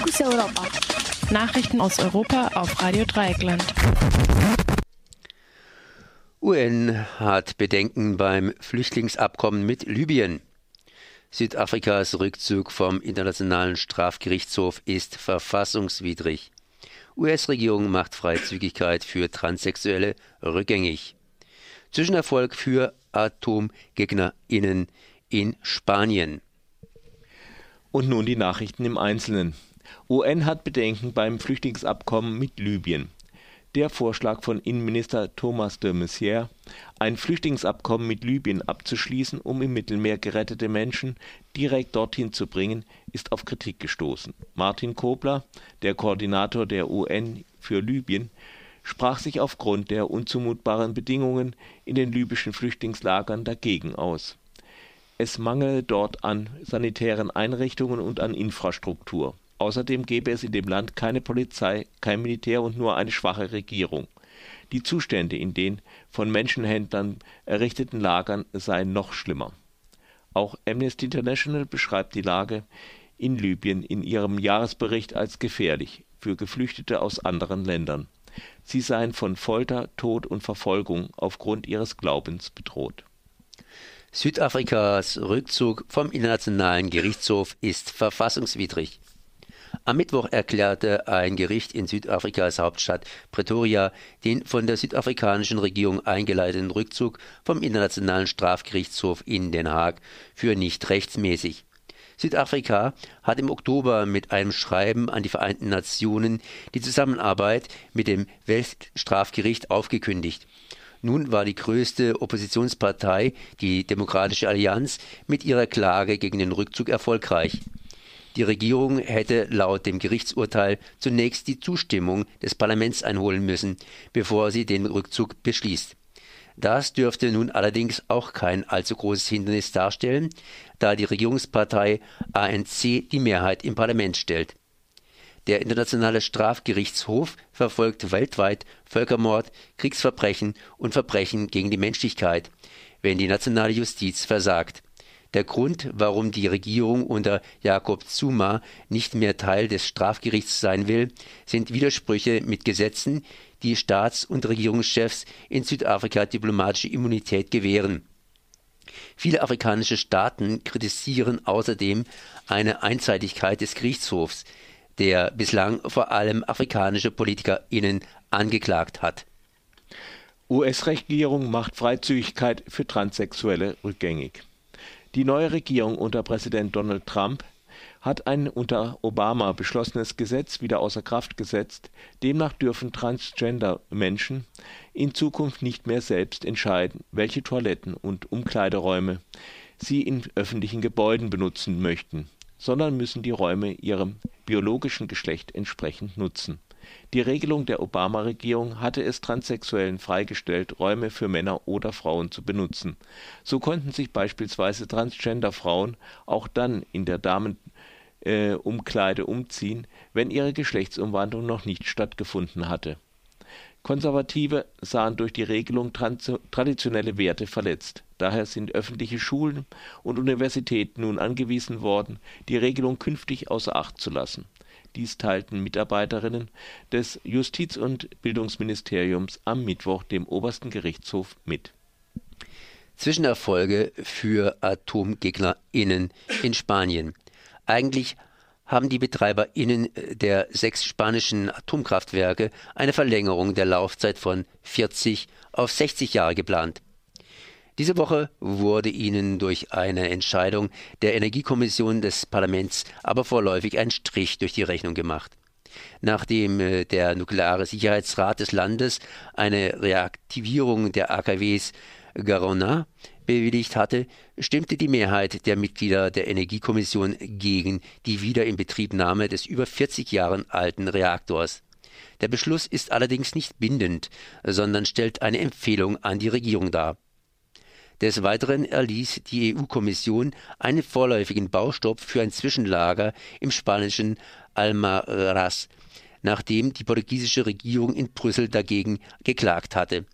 Fokus Europa. Nachrichten aus Europa auf Radio Dreieckland. UN hat Bedenken beim Flüchtlingsabkommen mit Libyen. Südafrikas Rückzug vom Internationalen Strafgerichtshof ist verfassungswidrig. US-Regierung macht Freizügigkeit für Transsexuelle rückgängig. Zwischenerfolg für AtomgegnerInnen in Spanien. Und nun die Nachrichten im Einzelnen. UN hat Bedenken beim Flüchtlingsabkommen mit Libyen. Der Vorschlag von Innenminister Thomas de Maizière, ein Flüchtlingsabkommen mit Libyen abzuschließen, um im Mittelmeer gerettete Menschen direkt dorthin zu bringen, ist auf Kritik gestoßen. Martin Kobler, der Koordinator der UN für Libyen, sprach sich aufgrund der unzumutbaren Bedingungen in den libyschen Flüchtlingslagern dagegen aus. Es mangele dort an sanitären Einrichtungen und an Infrastruktur. Außerdem gäbe es in dem Land keine Polizei, kein Militär und nur eine schwache Regierung. Die Zustände in den von Menschenhändlern errichteten Lagern seien noch schlimmer. Auch Amnesty International beschreibt die Lage in Libyen in ihrem Jahresbericht als gefährlich für Geflüchtete aus anderen Ländern. Sie seien von Folter, Tod und Verfolgung aufgrund ihres Glaubens bedroht. Südafrikas Rückzug vom Internationalen Gerichtshof ist verfassungswidrig. Am Mittwoch erklärte ein Gericht in Südafrikas Hauptstadt Pretoria den von der südafrikanischen Regierung eingeleiteten Rückzug vom Internationalen Strafgerichtshof in Den Haag für nicht rechtsmäßig. Südafrika hat im Oktober mit einem Schreiben an die Vereinten Nationen die Zusammenarbeit mit dem Weltstrafgericht aufgekündigt. Nun war die größte Oppositionspartei, die Demokratische Allianz, mit ihrer Klage gegen den Rückzug erfolgreich. Die Regierung hätte laut dem Gerichtsurteil zunächst die Zustimmung des Parlaments einholen müssen, bevor sie den Rückzug beschließt. Das dürfte nun allerdings auch kein allzu großes Hindernis darstellen, da die Regierungspartei ANC die Mehrheit im Parlament stellt. Der Internationale Strafgerichtshof verfolgt weltweit Völkermord, Kriegsverbrechen und Verbrechen gegen die Menschlichkeit, wenn die nationale Justiz versagt. Der Grund, warum die Regierung unter Jakob Zuma nicht mehr Teil des Strafgerichts sein will, sind Widersprüche mit Gesetzen, die Staats- und Regierungschefs in Südafrika diplomatische Immunität gewähren. Viele afrikanische Staaten kritisieren außerdem eine Einseitigkeit des Gerichtshofs, der bislang vor allem afrikanische PolitikerInnen angeklagt hat. US-Regierung macht Freizügigkeit für Transsexuelle rückgängig. Die neue Regierung unter Präsident Donald Trump hat ein unter Obama beschlossenes Gesetz wieder außer Kraft gesetzt. Demnach dürfen Transgender-Menschen in Zukunft nicht mehr selbst entscheiden, welche Toiletten und Umkleideräume sie in öffentlichen Gebäuden benutzen möchten, sondern müssen die Räume ihrem biologischen Geschlecht entsprechend nutzen die Regelung der Obama-Regierung hatte es Transsexuellen freigestellt, Räume für Männer oder Frauen zu benutzen. So konnten sich beispielsweise Transgender-Frauen auch dann in der Damenumkleide umziehen, wenn ihre Geschlechtsumwandlung noch nicht stattgefunden hatte. Konservative sahen durch die Regelung traditionelle Werte verletzt. Daher sind öffentliche Schulen und Universitäten nun angewiesen worden, die Regelung künftig außer Acht zu lassen dies teilten Mitarbeiterinnen des Justiz und Bildungsministeriums am Mittwoch dem Obersten Gerichtshof mit. Zwischenerfolge für AtomgegnerInnen in Spanien. Eigentlich haben die BetreiberInnen der sechs spanischen Atomkraftwerke eine Verlängerung der Laufzeit von 40 auf 60 Jahre geplant. Diese Woche wurde ihnen durch eine Entscheidung der Energiekommission des Parlaments aber vorläufig ein Strich durch die Rechnung gemacht. Nachdem äh, der Nukleare Sicherheitsrat des Landes eine Reaktivierung der AKWs Garona bewilligt hatte, stimmte die Mehrheit der Mitglieder der Energiekommission gegen die Wiederinbetriebnahme des über 40 Jahre alten Reaktors. Der Beschluss ist allerdings nicht bindend, sondern stellt eine Empfehlung an die Regierung dar. Des Weiteren erließ die EU-Kommission einen vorläufigen Baustopp für ein Zwischenlager im spanischen Almaraz, nachdem die portugiesische Regierung in Brüssel dagegen geklagt hatte.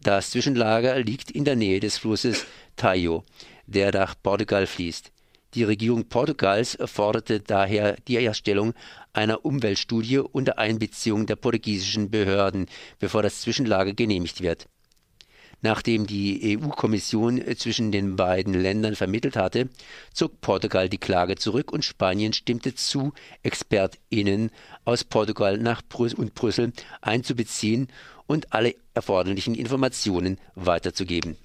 Das Zwischenlager liegt in der Nähe des Flusses Tajo, der nach Portugal fließt. Die Regierung Portugals forderte daher die Erstellung einer Umweltstudie unter Einbeziehung der portugiesischen Behörden, bevor das Zwischenlager genehmigt wird. Nachdem die EU-Kommission zwischen den beiden Ländern vermittelt hatte, zog Portugal die Klage zurück und Spanien stimmte zu, ExpertInnen aus Portugal nach Brüss und Brüssel einzubeziehen und alle erforderlichen Informationen weiterzugeben